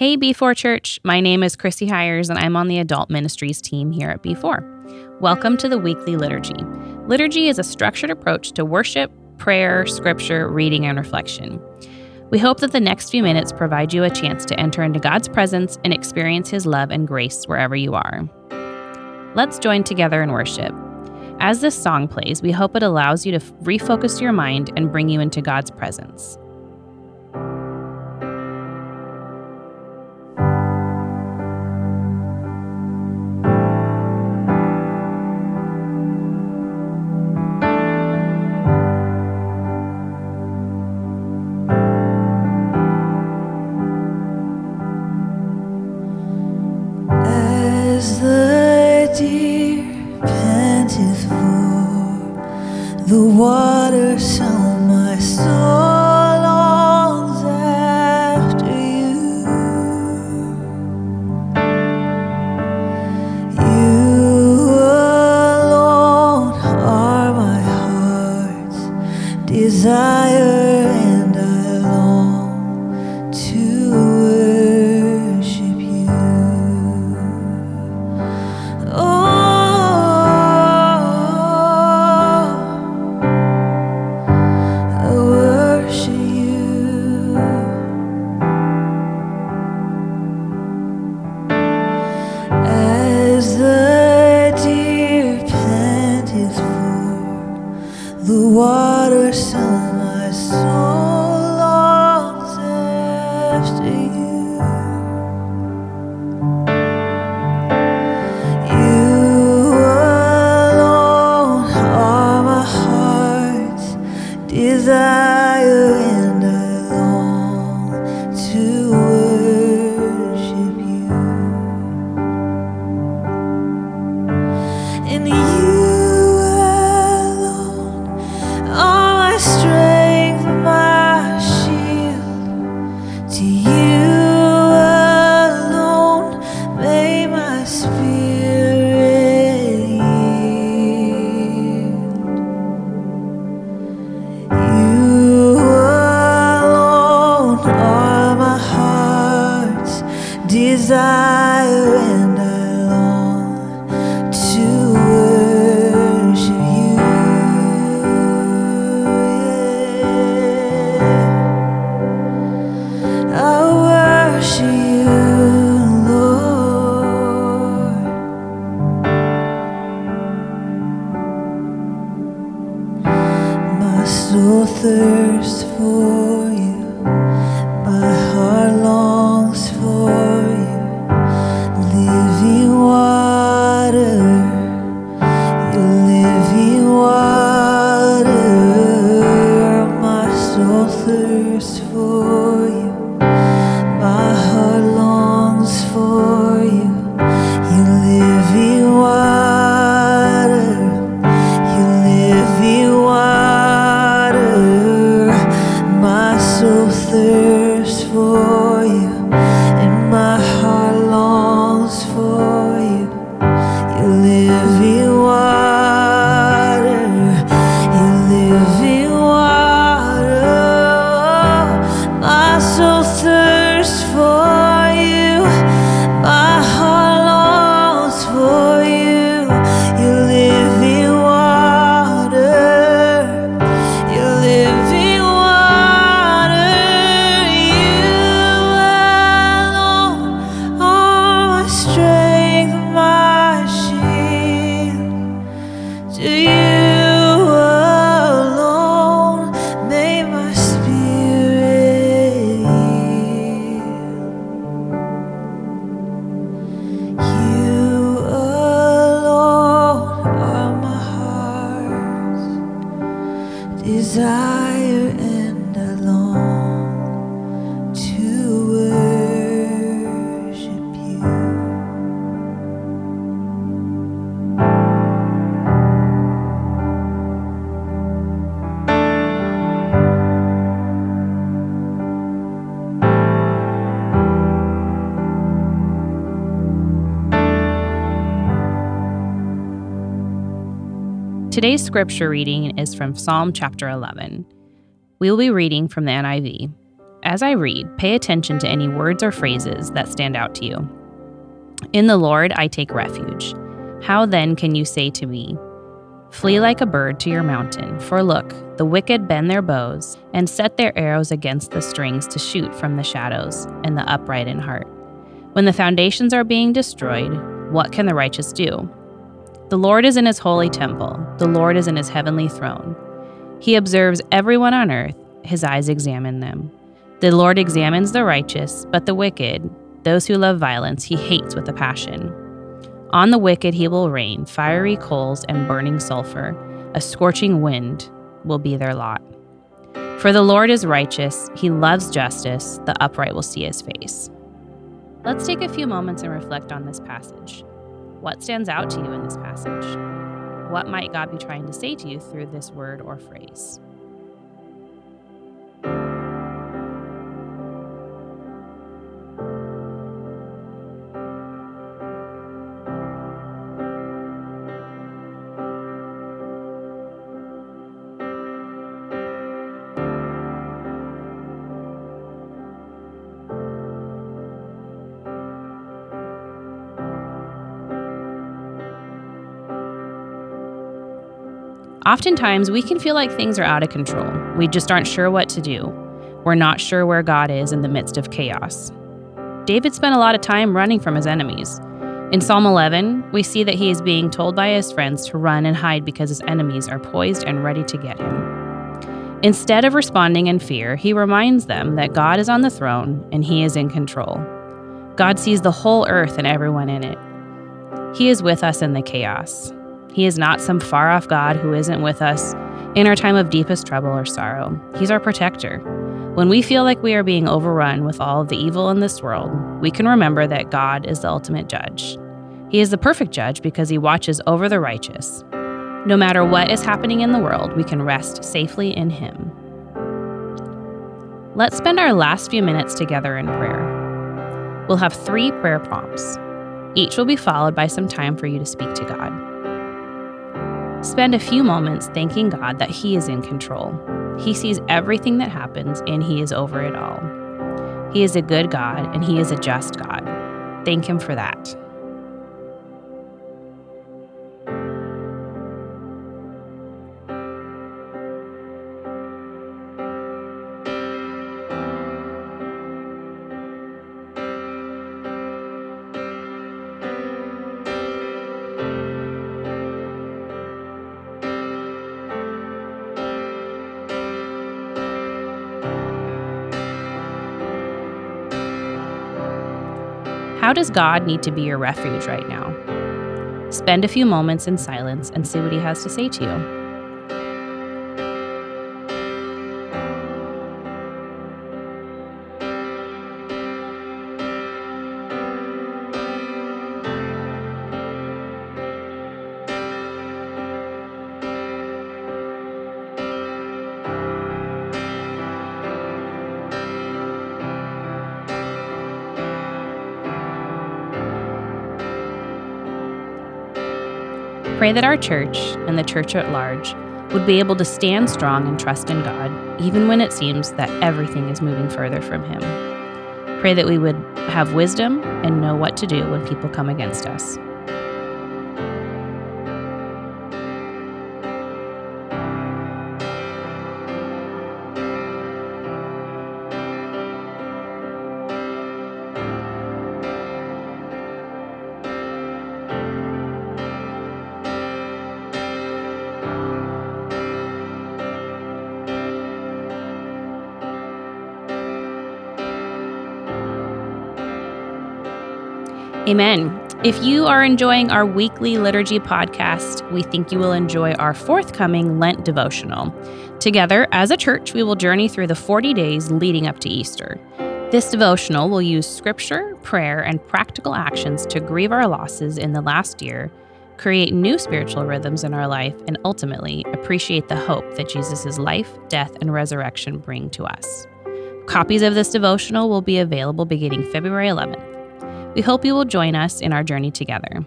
Hey, B4 Church. My name is Krissy Hires, and I'm on the Adult Ministries team here at B4. Welcome to the weekly liturgy. Liturgy is a structured approach to worship, prayer, scripture, reading, and reflection. We hope that the next few minutes provide you a chance to enter into God's presence and experience His love and grace wherever you are. Let's join together in worship. As this song plays, we hope it allows you to refocus your mind and bring you into God's presence. water sun, my soul longs after you. You alone are my heart's desire. so thirst for you. My heart longs for you. Living water, your living water. My soul thirsts for you. My heart longs for you. Today's scripture reading is from Psalm chapter 11. We will be reading from the NIV. as I read, pay attention to any words or phrases that stand out to you. In the Lord I take refuge. How then can you say to me, Flee like a bird to your mountain, for look, the wicked bend their bows and set their arrows against the strings to shoot from the shadows, and the upright in heart. When the foundations are being destroyed, what can the righteous do? The Lord is in his holy temple, the Lord is in his heavenly throne. He observes everyone on earth, his eyes examine them. The Lord examines the righteous, but the wicked, those who love violence, he hates with a passion. On the wicked he will rain fiery coals and burning sulfur. A scorching wind will be their lot. For the Lord is righteous, he loves justice, the upright will see his face. Let's take a few moments and reflect on this passage. What stands out to you in this passage? What might God be trying to say to you through this word or phrase? Oftentimes, we can feel like things are out of control. We just aren't sure what to do. We're not sure where God is in the midst of chaos. David spent a lot of time running from his enemies. In Psalm 11, we see that he is being told by his friends to run and hide because his enemies are poised and ready to get him. Instead of responding in fear, he reminds them that God is on the throne and he is in control. God sees the whole earth and everyone in it. He is with us in the chaos. He is not some far off God who isn't with us in our time of deepest trouble or sorrow. He's our protector. When we feel like we are being overrun with all of the evil in this world, we can remember that God is the ultimate judge. He is the perfect judge because he watches over the righteous. No matter what is happening in the world, we can rest safely in him. Let's spend our last few minutes together in prayer. We'll have three prayer prompts. Each will be followed by some time for you to speak to God. Spend a few moments thanking God that He is in control. He sees everything that happens and He is over it all. He is a good God and He is a just God. Thank Him for that. How does God need to be your refuge right now? Spend a few moments in silence and see what He has to say to you. Pray that our church and the church at large would be able to stand strong and trust in God, even when it seems that everything is moving further from Him. Pray that we would have wisdom and know what to do when people come against us. Amen. If you are enjoying our weekly liturgy podcast, we think you will enjoy our forthcoming Lent devotional. Together, as a church, we will journey through the 40 days leading up to Easter. This devotional will use scripture, prayer, and practical actions to grieve our losses in the last year, create new spiritual rhythms in our life, and ultimately appreciate the hope that Jesus' life, death, and resurrection bring to us. Copies of this devotional will be available beginning February 11th. We hope you will join us in our journey together.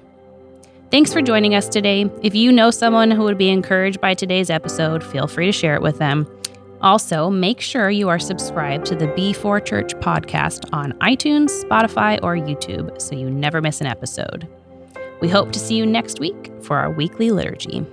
Thanks for joining us today. If you know someone who would be encouraged by today's episode, feel free to share it with them. Also, make sure you are subscribed to the B4 Church podcast on iTunes, Spotify, or YouTube so you never miss an episode. We hope to see you next week for our weekly liturgy.